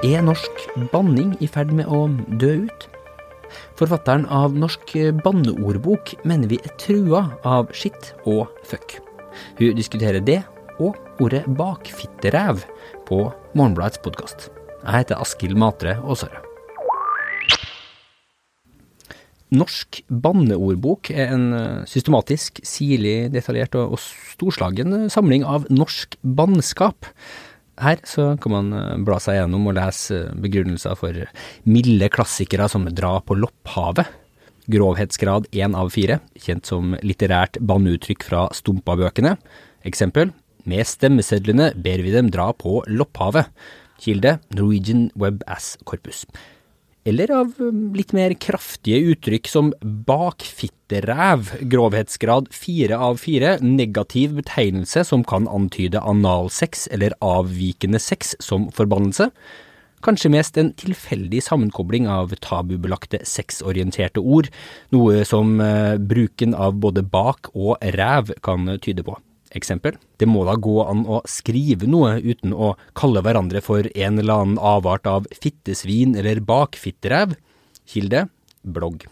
Er norsk banning i ferd med å dø ut? Forfatteren av Norsk banneordbok mener vi er trua av skitt og fuck. Hun diskuterer det og ordet bakfitteræv på Morgenbladets podkast. Jeg heter Askild Matre Aasare. Norsk banneordbok er en eh, systematisk, sirlig, detaljert og storslagen samling av norsk bannskap. Her så kan man eh, bla seg gjennom og lese begrunnelser for milde klassikere som Dra på Lopphavet, grovhetsgrad 1 av 4, kjent som litterært banneuttrykk fra Stumpa-bøkene. Eksempel Med stemmesedlene ber vi dem dra på Lopphavet. Kilde Norwegian Web Ass Corpus eller av um, litt mer kraftige uttrykk som bakfitteræv, grovhetsgrad fire av fire, negativ betegnelse som kan antyde analsex eller avvikende sex som forbannelse, kanskje mest en tilfeldig sammenkobling av tabubelagte sexorienterte ord, noe som uh, bruken av både bak og ræv kan tyde på. Eksempel. Det må da gå an å skrive noe uten å kalle hverandre for en eller annen avart av fittesvin eller bakfitteræv. Kilde blogg.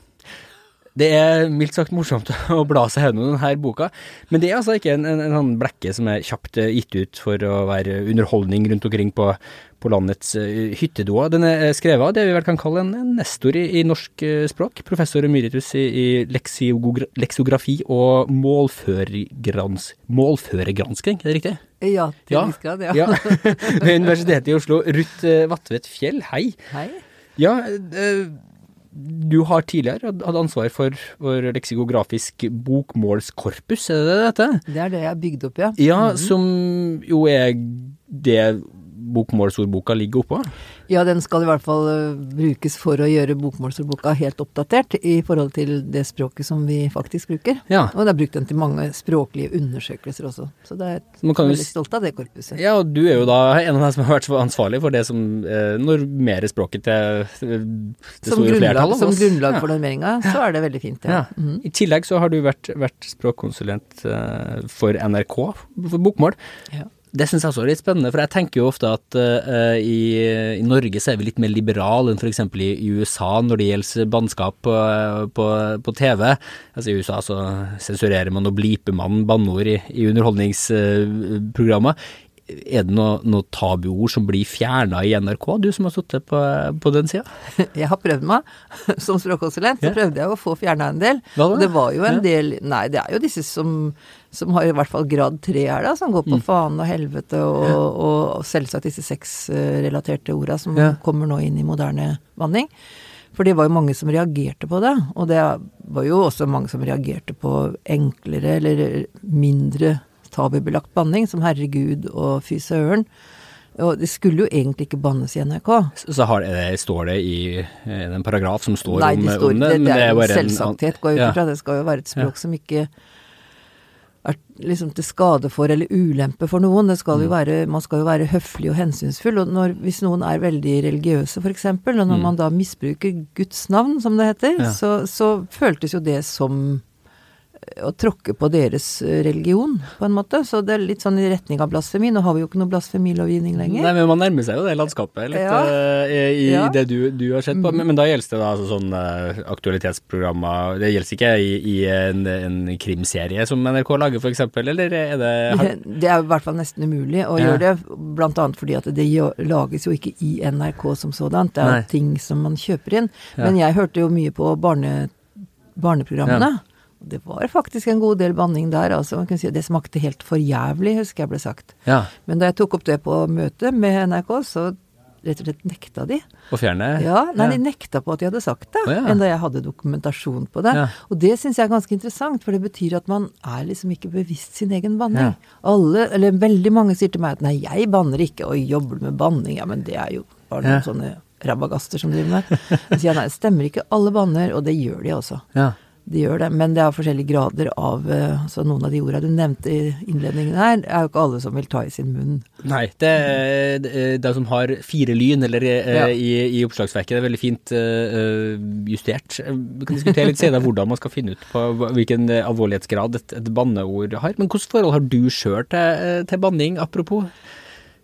Det er mildt sagt morsomt å bla seg gjennom denne boka, men det er altså ikke en, sånn blekke som er kjapt gitt ut for å være underholdning rundt omkring på, på landets uh, hyttedoer. Den er skrevet av det vi vel kan kalle en, en nestor i, i, norsk uh, språk, professor emeritus i, i leksiografi og målføregrans, målføregransking, er det riktig? Ja, til en viss grad, ja. ja. Ved Universitetet i Oslo. Ruth Vatvedt Fjell, hei. Hei. Ja, du har tidligere hatt ansvar for vår leksikografisk bokmålskorpus, er det dette? Det er det jeg har bygd opp, ja. Ja, mm -hmm. Som jo er det bokmålsordboka ligger oppå? Ja, den skal i hvert fall uh, brukes for å gjøre bokmålsordboka helt oppdatert i forhold til det språket som vi faktisk bruker. Ja. Og det er brukt den til mange språklige undersøkelser også. Så det er veldig stolt av det korpuset. Ja, og du er jo da en av dem som har vært ansvarlig for det som eh, normerer språket til det store flertallet. Som grunnlag for normeringa, så er det veldig fint, ja. ja. Mm. I tillegg så har du vært, vært språkkonsulent eh, for NRK for bokmål. Ja. Det syns jeg også er litt spennende, for jeg tenker jo ofte at uh, i, i, Norge så er vi litt mer liberale enn f.eks. I, i USA når det gjelder bannskap på, på, på, TV. Altså I USA så sensurerer man og bliper man banneord i, i underholdningsprogrammer. Er det noe, noe tabuord som blir fjerna i NRK, du som har sittet på, på, den sida? Jeg har prøvd meg. Som språkkonsulent så prøvde jeg å få fjerna en del. Hva det? det var jo en ja. del Nei, det er jo disse som, som har i hvert fall grad tre her, da, som går på mm. faen og helvete og, ja. og, og, selvsagt disse sexrelaterte orda som ja. kommer nå inn i moderne vanning. For det var jo mange som reagerte på det, og det var jo også mange som reagerte på enklere eller mindre tabubelagt banning, som herregud og fy søren. Og det skulle jo egentlig ikke bannes i NRK. Så har, står det i en paragraf som står Nei, det står, om det? Nei, det, er jo selvsagthet, går jo ikke fra. Det skal jo være et språk ja. som ikke er liksom til skade for eller ulempe for noen. Det skal jo mm. være, man skal jo være høflig og hensynsfull. Og når, hvis noen er veldig religiøse, f.eks., og når mm. man da misbruker Guds navn, som det heter, ja. så, så føltes jo det som å tråkke på deres eh, religion, på en måte. Så det er litt sånn i retning av blasfemi. Nå har vi jo ikke noe blasfemilovgivning lenger. Nei, men man nærmer seg jo det landskapet litt ja. uh, i, ja. det du, du, har sett på. Mm. Men, men, da gjelder det da altså sånn uh, aktualitetsprogrammer Det gjelder ikke i, i en, en, krimserie som NRK lager, f.eks., eller er det har... Det er i hvert fall nesten umulig å ja. gjøre det, blant annet fordi at det lages jo ikke i NRK som sådant. Det er Nei. ting som man kjøper inn. Men jeg hørte jo mye på barne, barneprogrammene. Det var faktisk en god del banning der, altså. Man kunne si at det smakte helt for jævlig, husker jeg ble sagt. Ja. Men da jeg tok opp det på møtet med NRK, så rett og slett nekta de. Å fjerne? Ja, nei, ja. de nekta på at de hadde sagt det, oh, ja. enn da jeg hadde dokumentasjon på det. Ja. Og det syns jeg er ganske interessant, for det betyr at man er liksom ikke bevisst sin egen banning. Alle, eller veldig mange sier til meg at nei, jeg banner ikke, og jobber med banning, ja, men det er jo bare noen sånne rabagaster som driver med. Så sier jeg nei, det stemmer ikke, alle banner, og det gjør de også. De gjør det. Men det er forskjellige grader av eh, altså Noen av de orda du nevnte i innledningen her, er jo ikke alle som vil ta i sin munn. Nei. Det er de som har fire lyn eller eh, ja. i, i, oppslagsverket. Det er veldig fint uh, justert. Vi kan diskutere litt senere hvordan man skal finne ut på hvilken alvorlighetsgrad et, et banneord har. Men hvilket forhold har du sjøl til, til banning, apropos?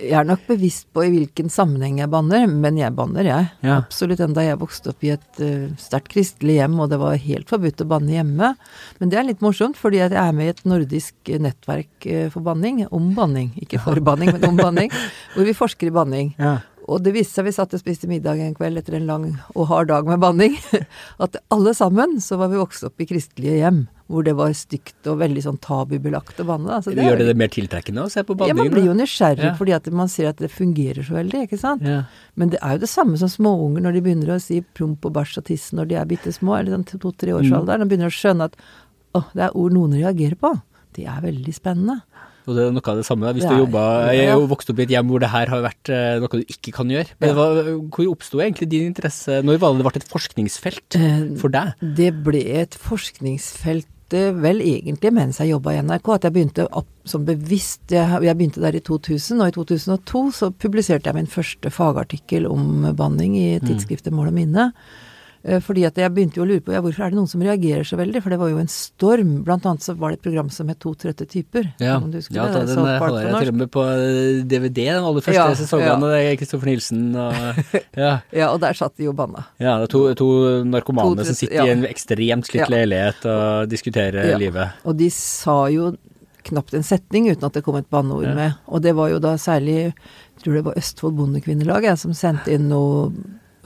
Jeg er nok bevisst på i hvilken sammenheng jeg banner, men jeg banner, jeg. Ja. Absolutt enda jeg vokste opp i et uh, sterkt kristelig hjem, og det var helt forbudt å banne hjemme. Men det er litt morsomt, fordi jeg er med i et nordisk eh, nettverk uh, for banning. Om banning. Ikke for banning, men om banning. Hvor vi forsker i banning. Ja. Og det viste seg, vi satt og spiste middag en kveld etter en lang og hard dag med banning, at alle sammen så var vi vokst opp i kristelige hjem. Hvor det var stygt og veldig sånn tabubelagt å banne. Altså, Gjør det det mer tiltrekkende å se på ja, banningen? man blir jo nysgjerrig Ja. fordi at man ser at det fungerer så veldig, ikke sant. Ja. Men det er jo det samme som småunger når de begynner å si promp og bæsj og tiss når de er bitte små, eller sånn to-tre års alder, De begynner å skjønne at å, det er ord noen reagerer på. Det er veldig spennende. Og det er noe av det samme. Hvis Det du er- jobba Jeg er jo vokst opp i et hjem hvor det her har vært eh, noe du ikke kan gjøre. Men Ja. hva, hvor oppsto egentlig din interesse? Når var det det ble et forskningsfelt Eh, for deg? Det ble et forskningsfelt eh, vel egentlig mens jeg jobba i NRK, at jeg begynte opp som bevisst jeg, jeg begynte der i 2000, og i 2002 så publiserte jeg min første fagartikkel om banning i tidsskriftet Mål og minne. Eh, Fordi at jeg begynte jo å lure på ja, hvorfor er det noen som reagerer så veldig, for det var jo en storm. Blant annet så var det et program som het To trøtte typer. Ja, Om du husker ja det? den South eh, hadde jeg til og med på eh, DVD, den aller første Ja, sesongene. ja. Er Kristoffer Nilsen og Ja. Ja, og der satt de jo banna. Ja, det er to, to narkomane To- som sitter ja. i en ekstremt slitt leilighet og diskuterer livet. Og de sa jo knapt en setning uten at det kom et banneord med. Og det var jo da særlig jeg tror det var Østfold Bondekvinnelag som sendte inn noe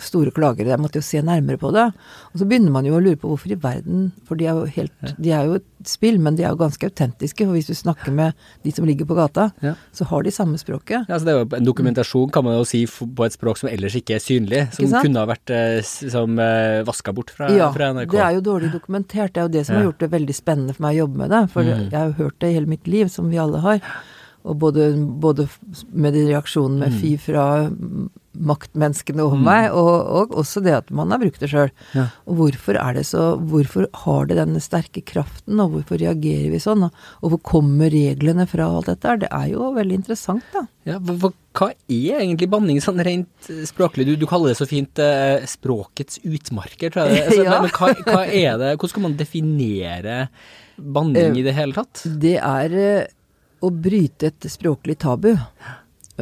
store klager. Jeg måtte jo se nærmere på det. Og så begynner man jo å lure på hvorfor i verden For de er jo helt De er jo et spill, men de er jo ganske autentiske. For hvis du snakker med de som ligger på gata, Ja. så har de samme språket. Ja, så det er jo en dokumentasjon, kan man jo si, på et språk som ellers ikke er synlig. Som kunne ha vært eh, s- som eh, vaska bort fra, Ja, fra NRK. det er jo dårlig dokumentert. Det er jo det som Ja. har gjort det veldig spennende for meg å jobbe med det. For Mm. jeg har jo hørt det i hele mitt liv, som vi alle har. Og både, både med de reaksjonene med Mm. fy fra maktmenneskene over meg, og, og også det at man har brukt det sjøl. Ja. Og hvorfor er det så Hvorfor har det denne sterke kraften, og hvorfor reagerer vi sånn? Og, hvor kommer reglene fra alt dette? Det er jo veldig interessant, da. Ja, hva, hva- er egentlig banning sånn rent eh, språklig? Du, du kaller det så fint eh, språkets utmarker, tror jeg. Altså, Ja. Men, men hva, hva er det, hvordan skal man definere banning Eh, i det hele tatt? Det er eh, å bryte et språklig tabu.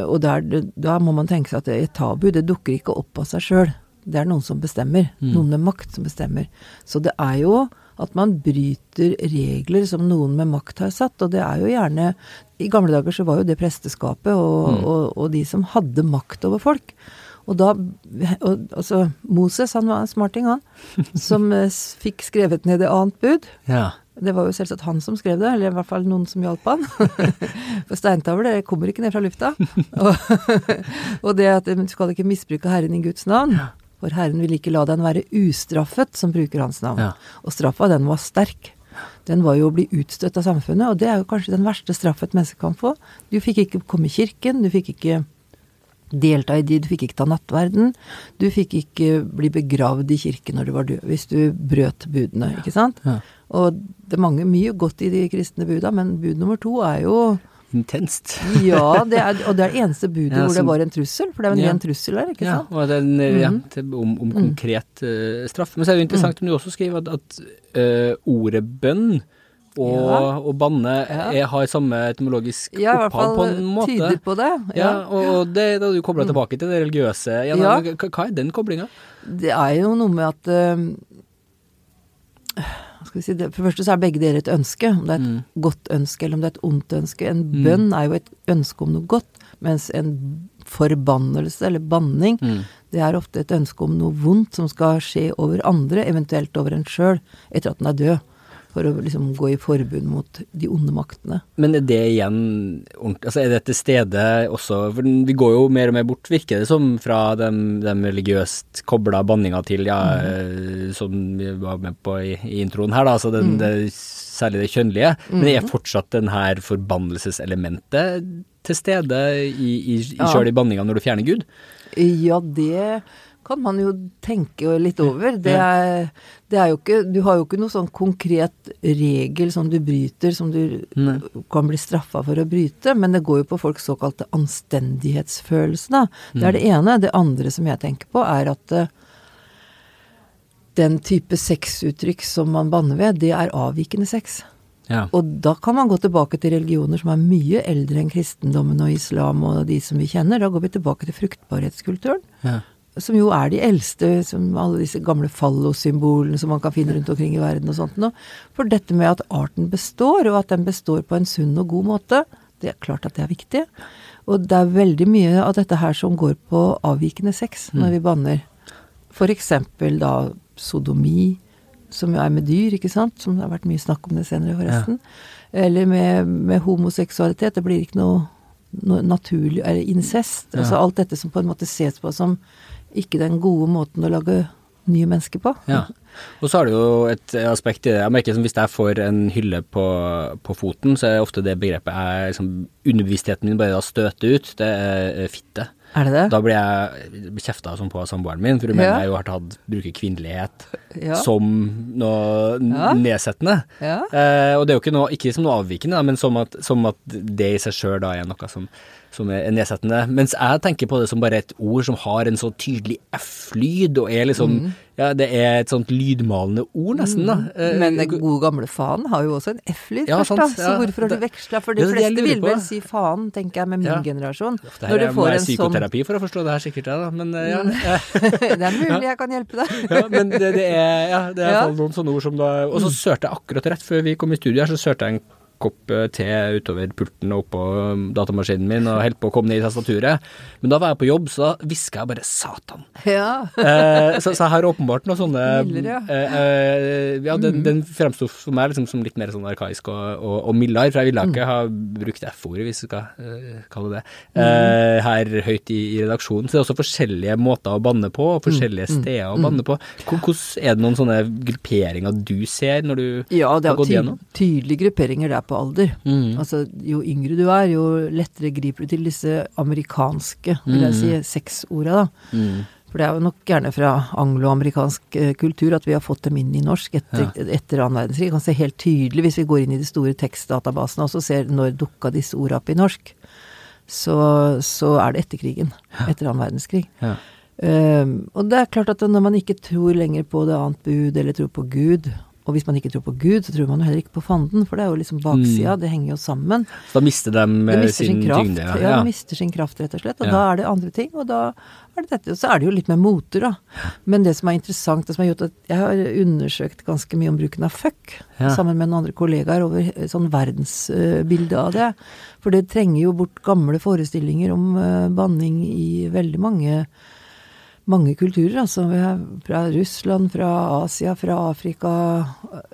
Og der, da må man tenke seg at et tabu det dukker ikke opp av seg sjøl. Det er noen som bestemmer. Noen med makt som bestemmer. Så det er jo at man bryter regler som noen med makt har satt. Og det er jo gjerne I gamle dager så var jo det presteskapet og, og, og de som hadde makt over folk. Og da og, Altså, Moses, han var en smarting, han. Som eh, fikk skrevet ned det annet bud. Ja. Det var jo selvsagt han som skrev det, eller i hvert fall noen som hjalp han. For steintavler kommer ikke ned fra lufta. Og, og det at du skal ikke misbruke Herren i Guds navn. For Herren vil ikke la den være ustraffet som bruker hans navn. Ja. Og straffa, den var sterk. Den var jo å bli utstøtt av samfunnet, og det er jo kanskje den verste straff et menneske kan få. Du fikk ikke komme i kirken, du fikk ikke delta i de, du fikk ikke ta nattverden. Du fikk ikke bli begravd i kirken når du var død, hvis du brøt budene, ikke sant? Ja. Og det er mange, mye godt i de kristne buda, men bud nummer to er jo Intenst. Ja, det er, og det er det eneste budet Ja, hvor det var en trussel, for det er jo en Ja. ren trussel der, ikke Ja, sant? og det er en, ja, Mhm. til, om, om konkret uh, straff. Men så er det jo interessant om du også skriver at, at uh, ordet bønn og, Ja. og banne Ja. har samme etymologisk Ja, i hvert opphav fall på en måte. tyder på det. Ja, og, det da du kobla tilbake til det religiøse igjen. Ja. Hva, er den koblinga? Det er jo noe med at uh, skal vi si, det, For det første så er begge deler et ønske. Om det er et Mm. godt ønske eller om det er et ondt ønske. En bønn er jo et ønske om noe godt, mens en forbannelse eller banning, Mm. det er ofte et ønske om noe vondt som skal skje over andre, eventuelt over en sjøl, etter at den er død. For å liksom gå i forbund mot de onde maktene. Men er det igjen Altså er det til stede også For vi går jo mer og mer bort, virker det som, fra den, de religiøst kobla banninga til, ja, mm. som vi var med på i, i introen her, da, altså den, det, særlig det kjønnlige. Men det er fortsatt den her forbannelseselementet til stede i, i, i Ja. sjøl i banninga når du fjerner Gud? Ja, det kan man jo tenke litt over. Det er, det er jo ikke Du har jo ikke noe sånn konkret regel som du bryter, som du Nei. kan bli straffa for å bryte, men det går jo på folks såkalte anstendighetsfølelse, da. Det er det ene. Det andre som jeg tenker på, er at eh, den type sexuttrykk som man banner ved, det er avvikende sex. Ja. Og da kan man gå tilbake til religioner som er mye eldre enn kristendommen og islam og de som vi kjenner. Da går vi tilbake til fruktbarhetskulturen. Ja. Som jo er de eldste, som alle disse gamle fallosymbolene som man kan finne rundt omkring i verden og sånt noe. For dette med at arten består, og at den består på en sunn og god måte, det er klart at det er viktig. Og det er veldig mye av dette her som går på avvikende sex når vi banner. Eksempel da sodomi, som jo er med dyr, ikke sant. Som det har vært mye snakk om det senere, forresten. Eller med, med homoseksualitet. Det blir ikke noe naturlig Eller incest. Ja. Altså alt dette som på en måte ses på som ikke den gode måten å lage nye mennesker på. Ja. Og så har du jo et aspekt i det. Jeg merker som Hvis jeg får en hylle på, på foten, så er ofte det begrepet jeg liksom, Underbevisstheten min bare da støter ut. Det er fitte. Er det det? Da blir jeg kjefta sånn på samboeren min, for hun Ja. mener jeg jo har tatt bruker kvinnelighet Ja. som noe Ja. nedsettende. Ja. Eh, og det er jo ikke, noe, ikke som noe avvikende, men som at, som at det i seg sjøl da er noe som, som er nedsettende. Mens jeg tenker på det som bare et ord som har en så tydelig F-lyd, og er liksom Mm. Ja, det er et sånt lydmalende ord, nesten, da. Mm. Men den gode gamle faen har jo også en F-lyd Ja, først, sant, da. ja. Så hvorfor har du veksla? For de det fleste vil vel si faen, tenker jeg, med min Ja. generasjon. Det Når her du er- får en sånn psykoterapi for å forstå det her sikkert, jeg, da. Men eh, ja. eh, Det er mulig jeg kan hjelpe deg. ja, men det, det er, ja, det er Ja. noen sånne ord som da Og så sørte jeg akkurat rett før vi kom i studio her, så sørte jeg en kopp eh, te utover pulten og oppå um, datamaskinen min og holdt på å komme ned i tastaturet. Men da var jeg på jobb, så da hviska jeg bare 'satan'. Ja. Eh, så, så jeg har åpenbart noen sånne Mildere, eh, eh, Ja, den, den fremsto for meg liksom som litt mer sånn arkaisk og, og, og mildere, for jeg ville ikke ha brukt F-ordet, hvis du skal eh, kalle det det, eh, her høyt i, i redaksjonen. Så det er også forskjellige måter å banne på, og forskjellige steder å banne på. Hvordan Er det noen sånne grupperinger du ser når du Ja, har gått jo det er tydelige grupperinger der på alder. Mm. Altså, jo yngre du er, jo lettere griper du til disse amerikanske, vil jeg si, sexorda, da. Mm. For det er jo nok gjerne fra angloamerikansk eh, kultur at vi har fått dem inn i norsk etter, etter annen verdenskrig. Vi kan se helt tydelig hvis vi går inn i de store tekstdatabasene og så ser når dukka disse orda opp i norsk, så, så er det etter krigen. Etter annen verdenskrig. Ja. Um, og det er klart at når man ikke tror lenger på det annet bud, eller tror på Gud, og hvis man ikke tror på Gud, så tror man jo heller ikke på fanden, for det er jo liksom baksida, det henger jo sammen. Så da mister de Det eh, mister sin sin kraft. tyngde? Ja, det mister sin kraft, rett og slett. Og Ja. da er det andre ting, og da er det dette. Og så er det jo litt mer moter, da. Men det som er interessant, det som har gjort at jeg har undersøkt ganske mye om bruken av fuck, Ja. sammen med noen andre kollegaer, over eh, sånn verdensbilde av det. For det trenger jo bort gamle forestillinger om eh, banning i veldig mange mange kulturer, altså fra Russland, fra Asia, fra Afrika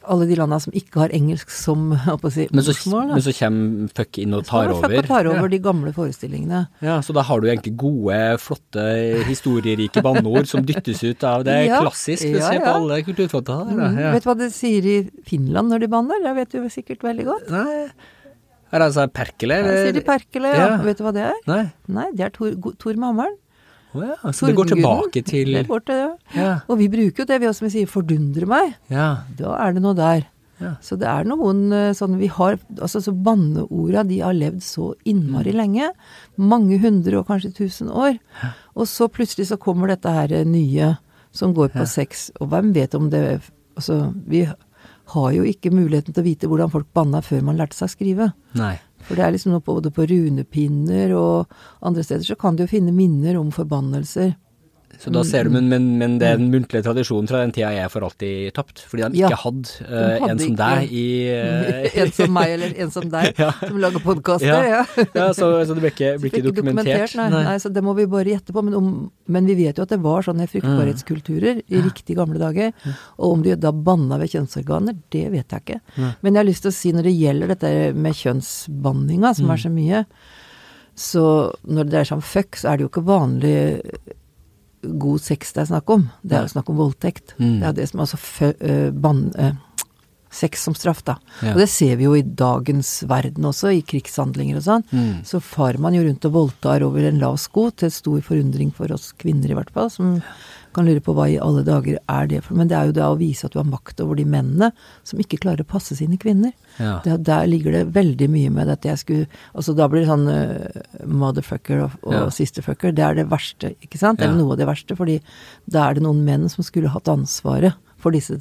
Alle de landa som ikke har engelsk som si, Men så, morsmål. da. men så kommer fuck inn og tar fuck over? og tar over Ja. de gamle forestillingene. Ja, så da har du egentlig gode, flotte, historierike banneord som dyttes ut av Det Ja, klassisk, det ja, ser på alle kulturfronter. Mm. Vet du hva det sier i Finland når de banner? Det vet du sikkert veldig godt. Nei, er det altså perkele? Ja, sier de perkele, ja. Ja. Vet du hva det er? Nei, Nei, det er Tor, Tor med hammeren. Å ja, så det går tilbake til Det går til det. Ja, Og vi bruker jo det, vi også, vi sier 'fordundre meg'. ja, Da er det noe der. Ja. Så det er noen eh, sånn vi har Altså så banneorda, de har levd så innmari lenge. Mange hundre og kanskje tusen år. Og så plutselig så kommer dette her eh, nye som går på sex. Og hvem vet om det Altså, vi har jo ikke muligheten til å vite hvordan folk banna før man lærte seg å skrive. nei. For det er liksom noe både på runepinner og andre steder så kan du jo finne minner om forbannelser. Så da ser du, men, men, men den muntlige tradisjonen fra den tida er for alltid tapt, fordi de Ja, ikke hadde uh, hadde en som deg i uh, en som meg, eller en som deg, Ja. som lager podkaster. Ja. Ja. Ja, så, så det blir ikke, ikke dokumentert? nei. nei. Så det må vi bare gjette på. Men, om, men vi vet jo at det var sånne fruktbarhetskulturer i riktig gamle dager. Og om de da banna ved kjønnsorganer, det vet jeg ikke. Men jeg har lyst til å si når det gjelder dette med kjønnsbanninga, som er så mye, så når det dreier seg om fuck, så er det jo ikke vanlig god sex det er snakk om. Det er jo snakk om voldtekt. Mm. Det er det som altså øh, ban... Sex som straff, da. Ja. Og det ser vi jo i dagens verden også, i krigshandlinger og sånn. Mm. Så far man jo rundt og voldtar over en lav sko, til stor forundring for oss kvinner i hvert fall, som kan lure på hva i alle dager er det for Men det er jo det å vise at du har makt over de mennene som ikke klarer å passe sine kvinner. Ja. Det, der ligger det veldig mye med dette jeg skulle Altså da blir det sånn uh, motherfucker og, og Ja. sisterfucker. Det er det verste, ikke sant? Eller noe av det verste, fordi da er det noen menn som skulle hatt ansvaret for disse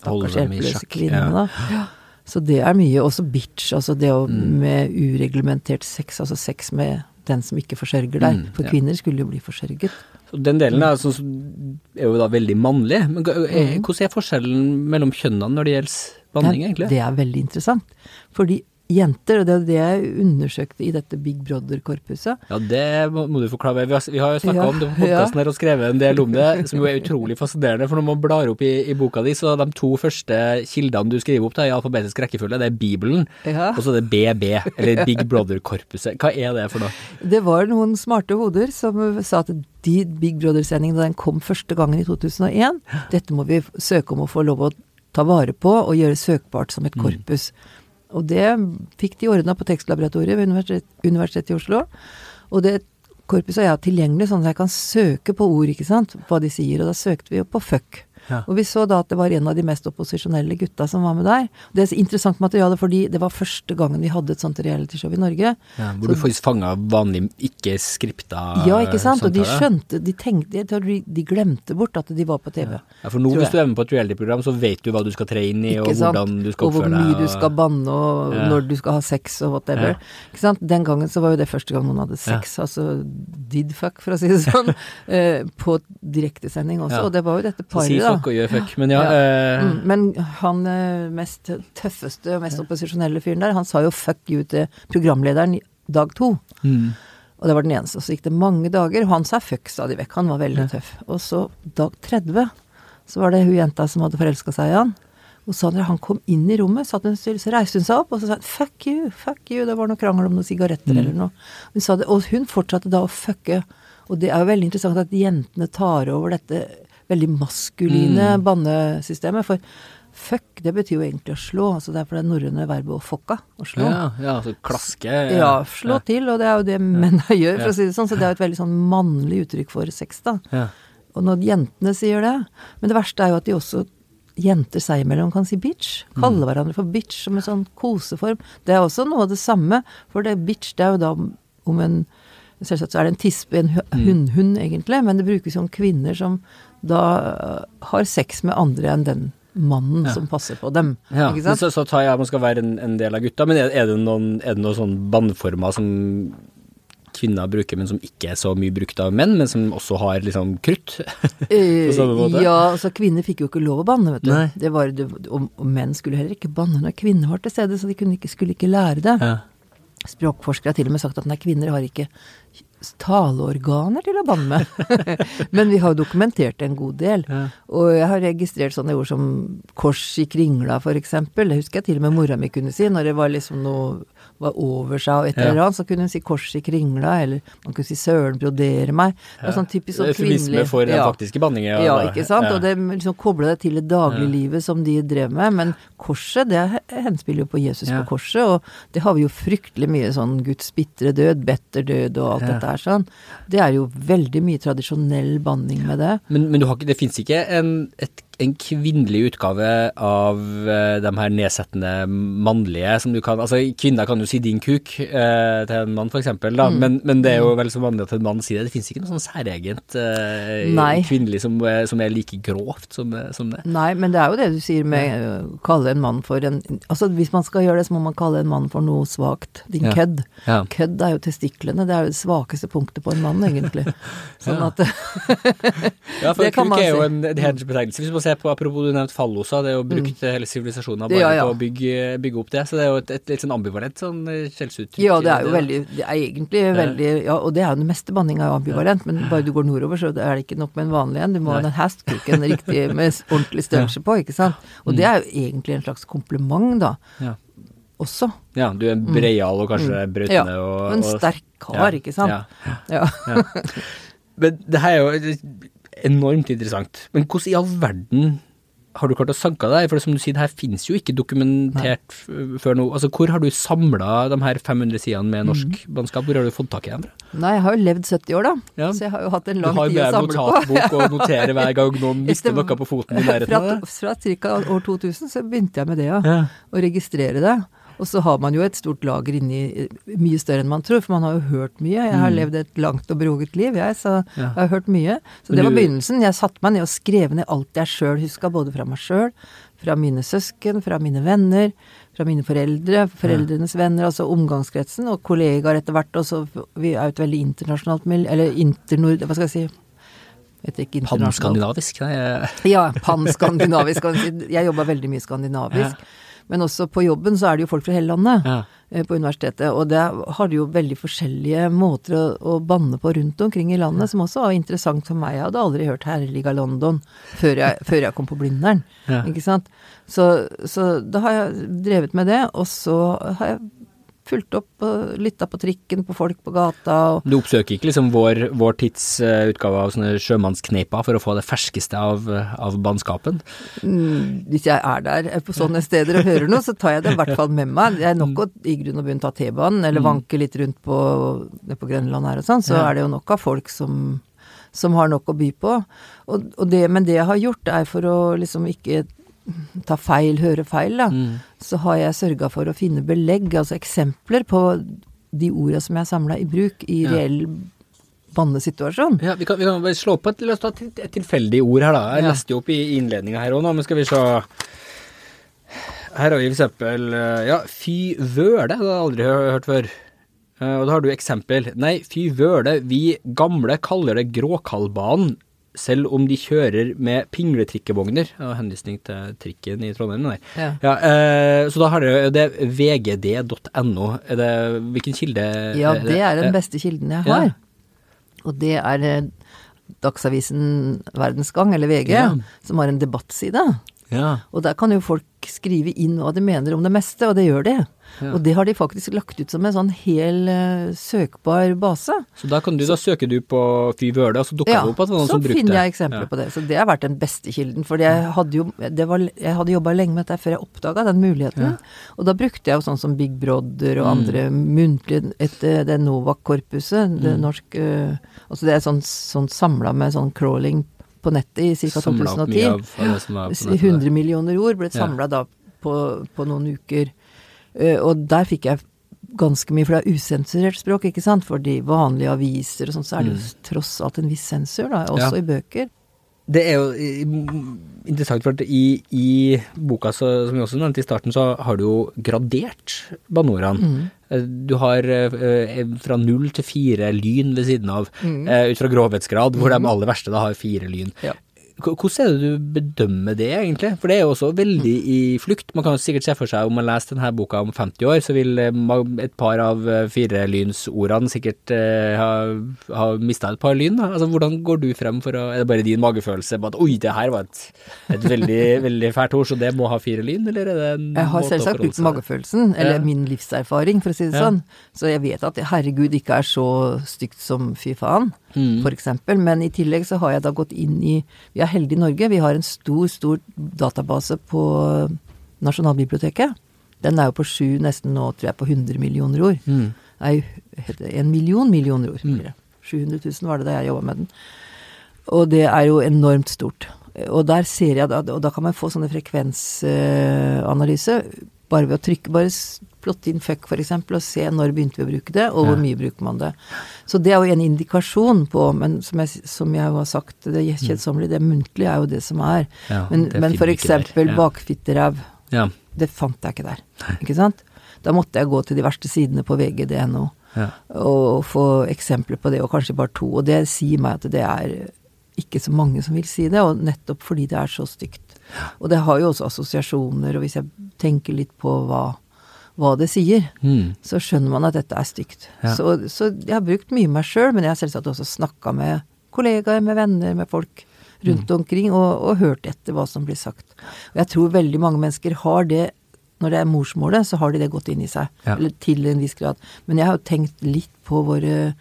stakkars hjelpeløse kvinne, ja. da. Så det er mye. Også bitch, altså det å Mm. med ureglementert sex, altså sex med den som ikke forsørger deg. Mm, For ja. kvinner skulle jo bli forsørget. Så den delen er, sånn, er jo da veldig mannlig. Men er, hvordan er forskjellen mellom kjønnene når det gjelder banning, Ja, egentlig? Det er veldig interessant. Fordi jenter, og det er det jeg undersøkte i dette Big Brother-korpuset Ja, det må, må du forklare. Vi har, vi har jo snakka Ja, om det på podkasten her og skrevet en del om det, som jo er utrolig fascinerende. For når man blar opp i, i boka di, så de to første kildene du skriver opp da, i alfabetisk rekkefølge, det er Bibelen, Ja. og så er det BB, eller Big Brother-korpuset. Hva er det for noe? Det var noen smarte hoder som sa at de Big Brother-sendingen da den kom første gangen i 2001, dette må vi søke om å få lov å ta vare på og gjøre søkbart som et korpus. Og det fikk de ordna på Tekstlaboratoriet ved universitet, Universitetet i Oslo. Og det korpuset er tilgjengelig sånn at jeg kan søke på ord, ikke sant, hva de sier. Og da søkte vi jo på fuck. Ja. Og vi så da at det var en av de mest opposisjonelle gutta som var med der. Det er så interessant materiale fordi det var første gangen vi hadde et sånt realityshow i Norge. Ja, hvor du faktisk fanga vanlig, ikke skripta Ja, ikke sant? Og de skjønte, de tenkte, jeg tror de, de glemte bort at de var på TV. Ja, for nå hvis du er med på et reality-program, så vet du hva du skal tre inn i, og Ikke sant? hvordan du skal og hvor mye deg. mye du skal banne, og Ja. når du skal ha sex, og whatever. Ja. Ikke sant? Den gangen så var jo det første gang noen hadde sex, altså did fuck, for å si det sånn, eh, på direktesending også. Ja. Og det var jo dette si paret, da. fuck og gjør fuck. Men ja, Ja. eh, Mm, men han eh, mest tøffeste og mest opposisjonelle fyren der, han sa jo fuck you til programlederen dag to. mm. Og det var den eneste. Og så gikk det mange dager, og han sa fuck stadig vekk. Han var veldig tøff. Og så dag 30, så var det hun jenta som hadde forelska seg i han. Og så når han kom inn i rommet, satt hun så reiste hun seg opp og så sa han, fuck you, fuck you. Det var noe krangel om noen sigaretter eller noe. Hun sa det, og hun fortsatte da å fucke. Og det er jo veldig interessant at jentene tar over dette veldig maskuline bannesystemet. For fuck, det betyr jo egentlig å slå. Altså det er for det norrøne verbet å fokka, å slå. ja, ja, altså klaske. Ja, slå til, og det er jo det menn gjør, for Ja. å si det sånn. Så det er jo et veldig sånn mannlig uttrykk for sex, da. Ja. Og når jentene sier det Men det verste er jo at de også Jenter seg imellom kan si bitch. Kalle hverandre for bitch som en sånn koseform. Det er også noe av det samme, for det bitch det er jo da om- en Selvsagt så er det en tispe, en hu- hunnhund egentlig, men det brukes om kvinner som da øh, har sex med andre enn den mannen Ja. som passer på dem. Ja, så, så tar jeg at man skal være en, en del av gutta, men er, er det noen, er det noen sånn bandformer som kvinner bruker, men som ikke er så mye brukt av menn, men som også har liksom krutt? Eh, På samme måte? Ja, altså kvinner fikk jo ikke lov å banne, vet du. Var, det, og, menn skulle heller ikke banne når kvinner var til stede, så de kunne ikke, skulle ikke lære det. Ja. Språkforskere har til og med sagt at nei, kvinner har ikke taleorganer til å banne med. Men vi har jo dokumentert det en god del. Ja. Og jeg har registrert sånne ord som kors i kringla, eksempel. Det husker jeg til og med mora mi kunne si, når det var liksom noe var over seg og et eller annet, så kunne hun si kors i kringla, eller man kunne si søren brodere meg. Det er sånn typisk sånn kvinnelig for den faktiske banningen. Ja, ja, ikke sant. Og det liksom kobla det til det dagliglivet som de drev med. Men korset, det henspiller jo på Jesus på korset, og det har vi jo fryktelig mye sånn Guds bitre død, better død og alt dette her sånn. Det er jo veldig mye tradisjonell banning med det. Men, men du har ikke, det fins ikke en, et, en kvinnelig utgave av eh, de her nedsettende mannlige som du kan Altså, kvinner kan jo si 'din kuk' eh, til en mann, for eksempel, da, Mm. men, men det er jo vel så vanlig at en mann sier det. Det fins ikke noe sånn særegent eh, kvinnelig som, er- som er like grovt som, som det. Nei, men det er jo det du sier med å kalle en mann for en Altså hvis man skal gjøre det, så må man kalle en mann for noe svakt. Din Ja. kødd. Ja. Kødd er jo testiklene. Det er jo det svakeste punktet på en mann, egentlig. Sånn Ja. at Ja, for Det kan man er jo en en hedersbetegnelse. Hvis man ser på, apropos du nevnte fallosa, det er jo brukt hele sivilisasjonen bare Mm. Ja, ja. på å bygge, bygge opp det. Så det er jo et, et litt sånn ambivalent sånn eh, skjellsuttrykk. Ja, det er jo det, veldig Det er egentlig veldig Ja, og det er jo den meste banning er jo ambivalent, men bare du går nordover, så er det ikke nok med en vanlig en. Du må ha den hastcooken riktig med ordentlig størrelse på, ikke sant. Og det er jo egentlig en slags kompliment, da. Ja. Også. Ja, du er breial og kanskje Mm. brøtende Ja, og, Og en sterk kar, Ja, ikke sant. Ja. Ja. Men det her er jo enormt interessant. Men hvordan i all verden har du klart å sanke deg? For som du sier, det her finnes jo ikke dokumentert før nå. Altså, hvor har du samla de her 500 sidene med norsk Mm. bannskap? Hvor har du fått tak i dem fra? Nei, jeg har jo levd 70 år, da. Ja. Så jeg har jo hatt en lang tid å samle på. Du har jo notatbok og noterer hver gang noen mister noe på foten i nærheten Fra, fra ca. år 2000 så begynte jeg med det, ja. Ja. Å registrere det. Og så har man jo et stort lager inni Mye større enn man tror, for man har jo hørt mye. Jeg har levd et langt og broget liv, jeg, så Mm. Ja. jeg har hørt mye. Så Men det var du- begynnelsen. Jeg satte meg ned og skrev ned alt jeg sjøl huska, både fra meg sjøl, fra mine søsken, fra mine venner, fra mine foreldre, foreldrenes venner, altså omgangskretsen, og kollegaer etter hvert. Også, vi er jo et veldig internasjonalt miljø, eller internord... Hva skal jeg si? Panskandinavisk? Nei. Ja, panskandinavisk. Jeg jobba veldig mye skandinavisk. Ja. Men også på jobben så er det jo folk fra hele landet ja. Eh, på universitetet. Og det har jo veldig forskjellige måter å, å, banne på rundt omkring i landet, ja. som også var interessant for meg. Jeg hadde aldri hørt 'Herliga London før jeg, før jeg kom på Blindern. Ja. Ikke sant. Så, så da har jeg drevet med det, og så har jeg fulgt opp og lytta på trikken på folk på gata. Og du oppsøker ikke liksom vår, vår tids uh, utgave av sånne sjømannskneiper for å få det ferskeste av, av bannskapen? Mm, hvis jeg er der på sånne steder og hører noe, så tar jeg det i hvert fall med meg. Det er nok å i grunn og bunn ta T-banen, eller mm. vanke litt rundt på, på Grønland her og sånn, så ja. er det jo nok av folk som som har nok å by på. Og, og det, men det jeg har gjort, er for å liksom ikke ta feil, høre feil, da, mm. så har jeg sørga for å finne belegg, altså eksempler på de orda som jeg samla i bruk i ja. reell bannesituasjon. Ja, vi kan, vi kan bare slå på et, la oss ta et, et tilfeldig ord her, da. Jeg ja. leste jo opp i innledninga her òg nå, men skal vi se Her har vi for eksempel Ja, fy vøle, det har jeg aldri hørt før. Eh, og da har du eksempel. Nei, fy vøle, vi gamle kaller det Gråkallbanen selv om de kjører med pingletrikkevogner. Og henvisning til trikken i Trondheim. Nei. Ja. Ja, eh, så da har dere det vgd.no. Hvilken kilde Ja, det er den beste kilden jeg har. Ja. Og det er eh, Dagsavisen Verdensgang, eller VG, som har en debattside. Og der kan jo folk skrive inn hva de mener om det meste, og det gjør de. Ja. Og det har de faktisk lagt ut som en sånn hel uh, søkbar base. Så da, du, da søker du på Fy Vøle, og så dukker ja, det opp at noen som brukte det? Ja, så finner jeg eksempler ja. på det. Så det har vært den beste kilden. For jeg hadde jo var, jeg hadde jobba lenge med dette før jeg oppdaga den muligheten. Og da brukte jeg jo sånn som Big Brother og mm. andre muntlige etter det Novak-korpuset, det mm. norske uh, Altså det er sånn, sånn samla med sånn crawling på nettet i ca. 2010. 100 millioner ord ble samla da på, på noen uker. Eh, og der fikk jeg ganske mye, for det er usensurert språk, ikke sant. For de vanlige aviser og sånn, så er det jo mm. tross alt en viss sensur, da, også ja. i bøker. Det er jo interessant, for i, i boka så, som vi også nevnte i starten, så har du jo gradert Banoraen. Mm. Eh, du har eh, fra null til fire lyn ved siden av, mm. eh, ut fra grovhetsgrad, hvor mm. de aller verste da har fire lyn. Ja. Hvordan er det du bedømmer det, egentlig? For det er jo også veldig i flukt. Man kan jo sikkert se for seg, om man leser denne boka om 50 år, så vil eh, et par av eh, firelynsordene sikkert uh, ha, ha mista et par lyn. Da. Altså, hvordan går du frem for å Er det bare din magefølelse på at oi, det her var et, et veldig, veldig fælt ord, så det må ha fire lyn, eller er det en Jeg har selvsagt brukt magefølelsen, eller ja. min livserfaring, for å si det ja. sånn. Så jeg vet at herregud ikke er så stygt som fy faen mm. f.eks. Men i tillegg så har jeg da gått inn i Vi er heldige i Norge. Vi har en stor, stor database på Nasjonalbiblioteket. Den er jo på sju, nesten nå tror jeg på 100 millioner ord. Mm. Er en million millioner ord. Mm. 700 000 var det da jeg jobba med den. Og det er jo enormt stort. Og der ser jeg, og da kan man få sånne frekvensanalyse bare ved å trykke Bare plotte inn fuck, f.eks., og se når begynte vi å bruke det, og hvor mye bruker man det. Så det er jo en indikasjon på Men som jeg, som jeg har sagt, det kjedsommelige, det muntlige er jo det som er. Ja, men men f.eks. Ja. bakfitteræv. Ja. Det fant jeg ikke der. Ikke sant? Da måtte jeg gå til de verste sidene på vg.no ja. og få eksempler på det, og kanskje bare to. Og det sier meg at det er ikke så mange som vil si det, og nettopp fordi det er så stygt. Og det har jo også assosiasjoner, og hvis jeg tenker litt på hva, hva det sier, mm. så skjønner man at dette er stygt. Ja. Så, så, jeg har brukt mye meg sjøl, men jeg har selvsagt også snakka med kollegaer, med venner, med folk rundt mm. omkring, og, og, hørt etter hva som blir sagt. Og jeg tror veldig mange mennesker har det når det er morsmålet, så har de det gått inn i seg. Ja. Eller til en viss grad. Men jeg har jo tenkt litt på våre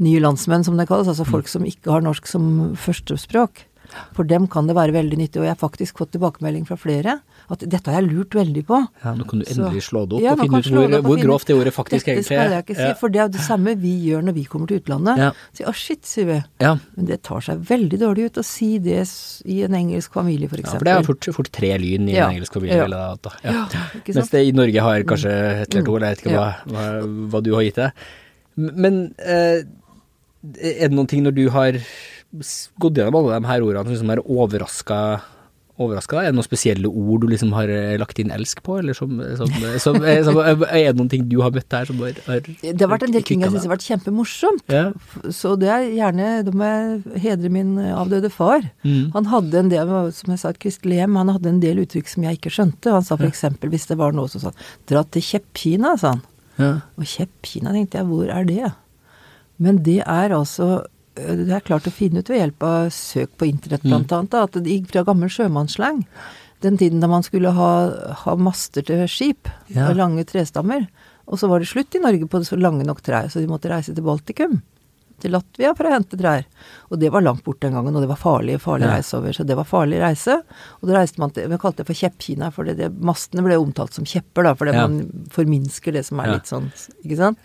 nye landsmenn, som det kalles. Altså folk mm. som ikke har norsk som førstespråk. For dem kan det være veldig nyttig, og jeg har faktisk fått tilbakemelding fra flere at dette har jeg lurt veldig på. Ja, Nå kan du endelig slå det opp ja, og finne ut hvor, hvor grovt det ordet faktisk dette egentlig er. Dette skal jeg ikke si, ja. for det er det samme vi gjør når vi kommer til utlandet. Ja. Si 'å, shit', sier vi. Ja. Men det tar seg veldig dårlig ut å si det i en engelsk familie, f.eks. Ja, for det er fort, fort tre lyn i en engelsk familie. Ja. Da, ja. Mens det i Norge har kanskje et eller to, eller jeg vet ikke hva, hva, hva, du har gitt det. Men eh, er det noen ting når du har gått gjennom alle de her ordene som liksom er overraska overraska deg? Er det noen spesielle ord du liksom har eh, lagt inn elsk på, eller som, som, som, eh, som Er det noen ting du har møtt der som har, har Det har vært en del ting jeg syns har vært kjempemorsomt. Ja. Så det er gjerne Da må jeg hedre min avdøde far. Mm. Han hadde en del, som jeg sa, et kristelig hjem, han hadde en del uttrykk som jeg ikke skjønte. Han sa for eksempel hvis det var noe som sa 'dra til Kjeppkina', sa han. Ja. Og Kjeppkina, tenkte jeg, hvor er det? Men det er altså det er klart å finne ut ved hjelp av søk på internett, Mm. blant annet, at det gikk fra gammel sjømannsslang. Den tiden da man skulle ha, ha master til skip, Ja. og lange trestammer. Og så var det slutt i Norge på så lange nok trær, så de måtte reise til Baltikum. Til Latvia for å hente trær. Og det var langt bort den gangen, og det var farlig, farlig Ja. reise over. Så det var farlig reise. Og da reiste man til Vi kalte det for Kjeppkina, for det, det, mastene ble omtalt som kjepper, da, fordi Ja. man forminsker det som er litt sånn, ikke sant.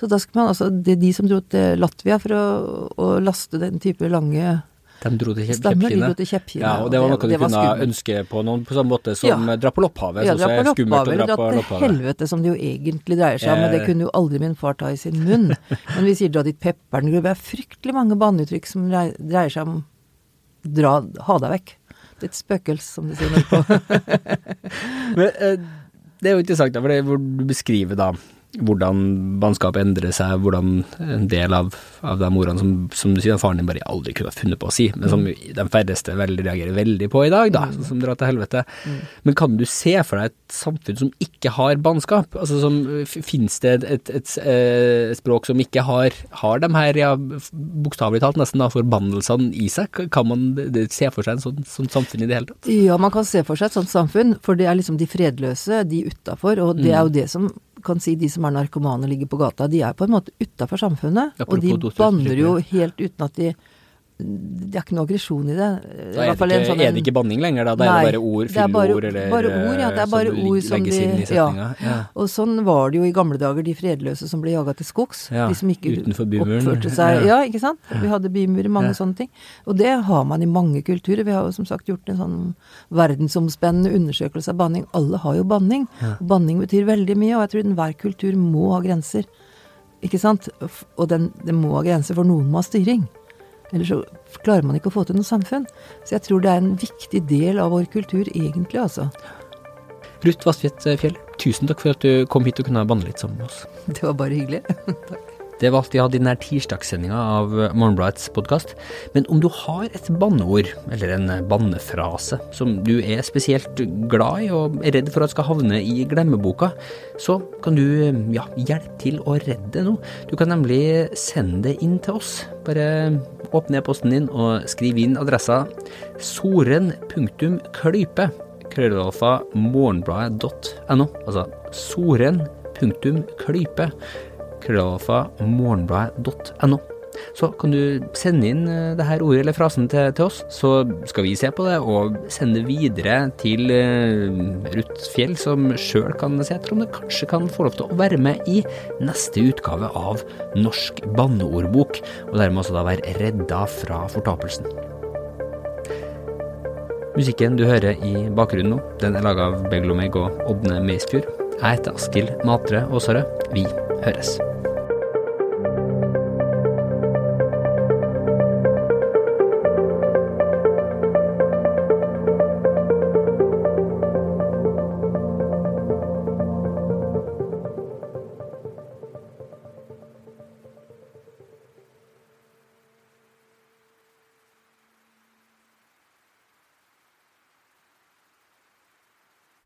Så da skulle man altså Det er de som dro til Latvia for å, å laste den type lange De dro til Kjepp- de dro til Kjeppkina. Ja, og det var noe du var kunne ønske på noen på samme måte som Ja. dra på Lopphavet, Ja, dra på er skummelt å Lopphavet, dra på Lopphavet. helvete, som det jo egentlig dreier seg om, men det Eh. kunne jo aldri min far ta i sin munn. Men vi sier dra dit pepperen gror. Det er fryktelig mange banneuttrykk som dreier seg om dra, ha deg vekk. Det er et spøkelse, som de sier nordpå. Men eh, det er jo interessant, da, for det hvor du beskriver da hvordan bannskap endrer seg, hvordan en del av, av de ordene som, som du sier, faren din bare aldri kunne ha funnet på å si, men som de færreste veldig reagerer veldig på i dag, da, sånn som drar til helvete. Men kan du se for deg et samfunn som ikke har bannskap? Altså som, Fins det et, et, et, et, språk som ikke har, har de her, ja, bokstavelig talt nesten da, forbannelsene i seg? Kan man se for seg en sånn, sånt, samfunn i det hele tatt? Ja, man kan se for seg et sånt samfunn, for det er liksom de fredløse, de utafor, og det er jo det som kan si de som er narkomane og ligger på gata, de er på en måte utafor samfunnet. Apropos Og de 2000 banner jo helt uten at de Det er ikke noe aggresjon i det. I Da er det, ikke, sånn er det ikke banning lenger, da? Da er det bare ord, bare- eller bare ord, ja, det er eh, bare ord som legges de- inn i ja. setninga. Ja. Og sånn var det jo i gamle dager, de fredløse som ble jaga til skogs. Ja, de som ikke oppførte seg Ja. Ja, ikke sant. Vi hadde bymurer, mange sånne ting. Og det har man i mange kulturer. Vi har jo som sagt gjort en sånn verdensomspennende undersøkelse av banning. Alle har jo banning. Banning betyr veldig mye, og jeg tror enhver kultur må ha grenser. Ikke sant? Og den, den må ha grenser, for noen må ha styring. Ellers så klarer man ikke å få til noe samfunn. Så jeg tror det er en viktig del av vår kultur, egentlig, altså. Ruth Vassfjett Fjell, tusen takk for at du kom hit og kunne banne litt sammen med oss. Det var bare hyggelig. Det var alt vi hadde i denne tirsdagssendinga av Morgenbladets podkast. Men om du har et banneord, eller en bannefrase, som du er spesielt glad i og er redd for at skal havne i glemmeboka, så kan du ja, hjelpe til å redde det nå. Du kan nemlig sende det inn til oss. Bare åpne e-posten din og skriv inn adressa soren.klype krøllalfa morgenbladet.no. Altså soren.klype krøllalfa morgenbladet.no. Så kan du sende inn eh, det her ordet eller frasen til, til oss, så skal vi se på det og sende det videre til uh, Ruth Fjell, som sjøl kan se etter om det kanskje kan få lov til å være med i neste utgave av Norsk banneordbok, og dermed også da være redda fra fortapelsen. Musikken du hører i bakgrunnen nå, den er laga av Beglomeg og Ådne Meisfjord. Jeg heter Askild Matre Aasarød. Vi høres.